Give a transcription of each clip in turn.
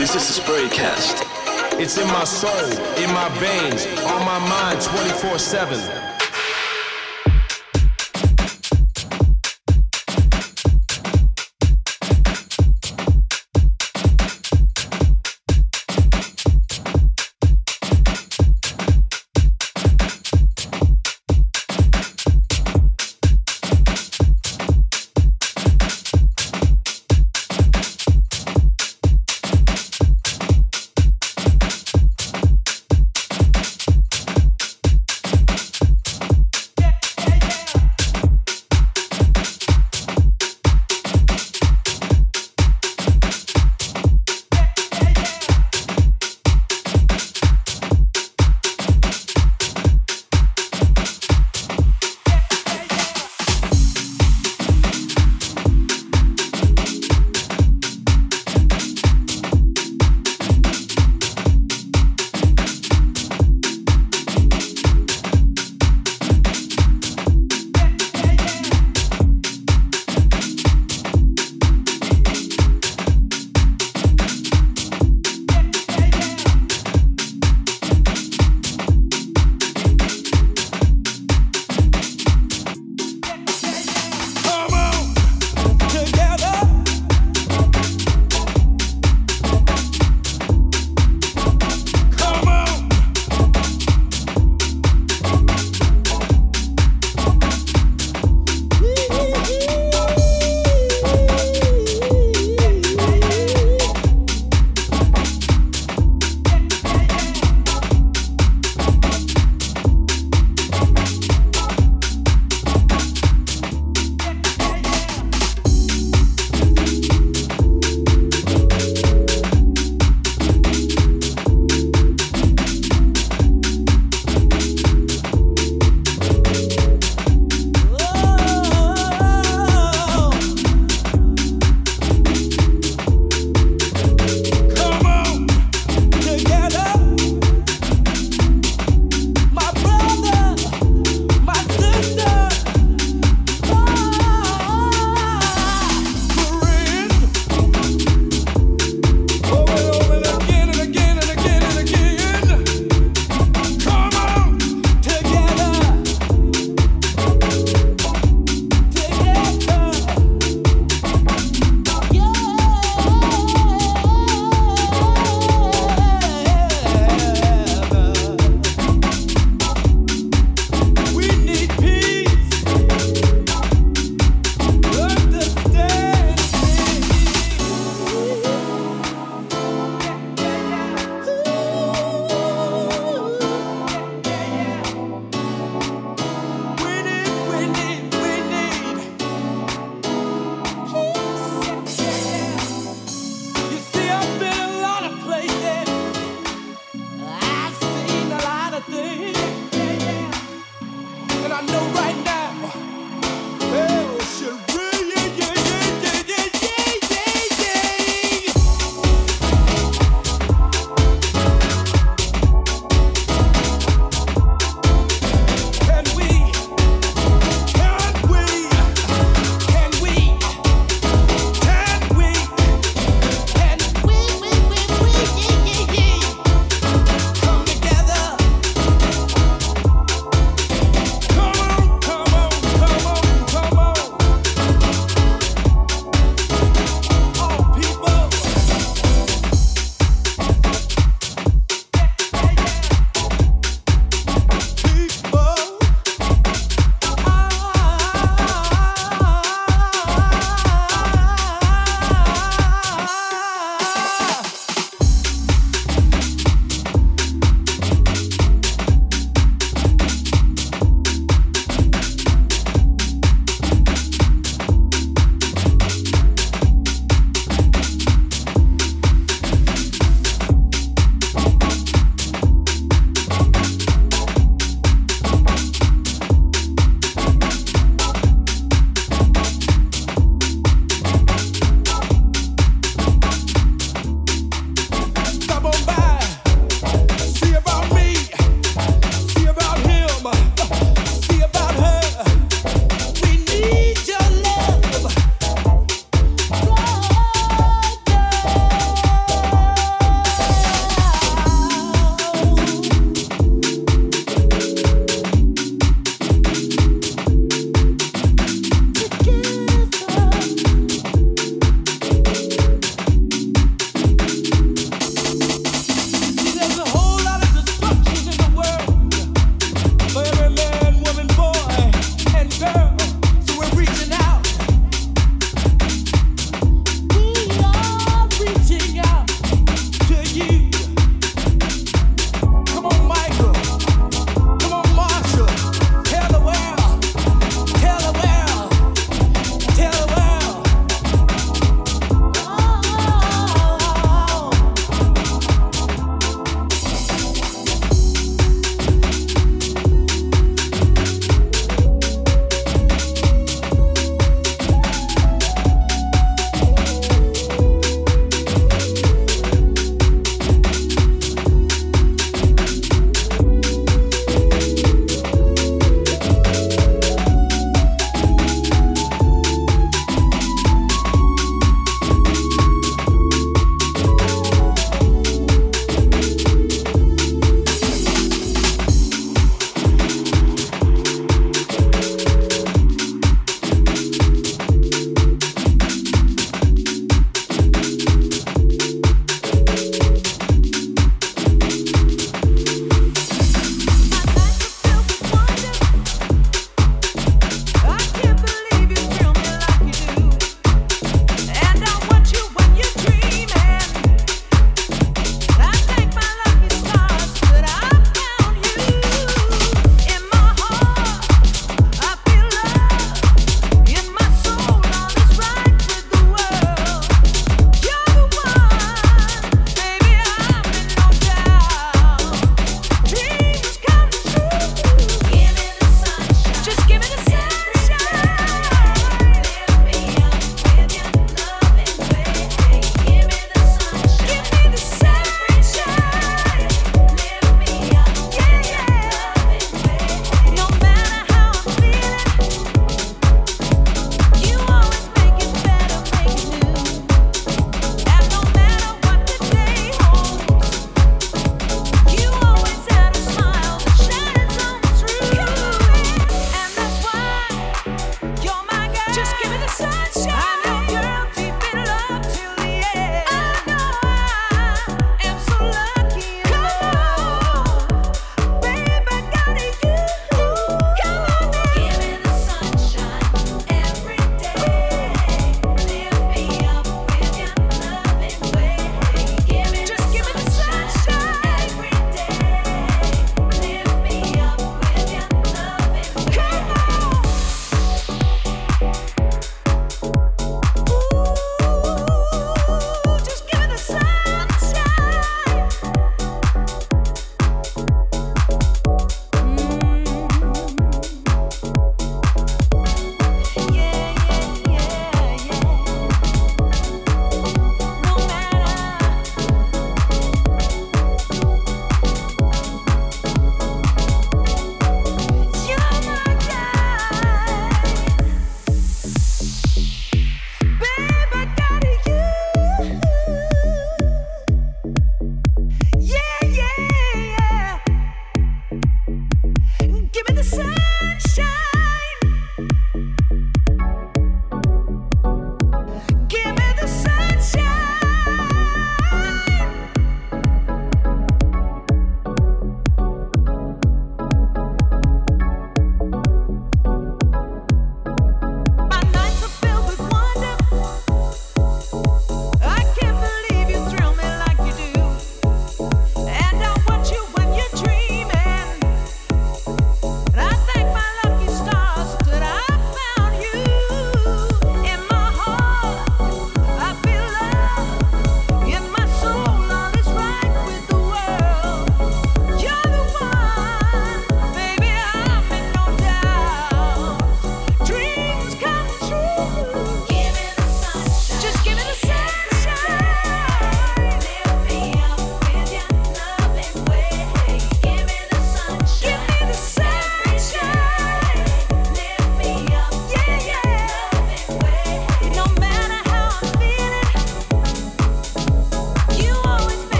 This is the Spraycast. It's in my soul, in my veins, on my mind 24 7.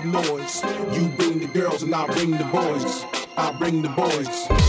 noise. You bring the girls and I bring the boys. I bring the boys.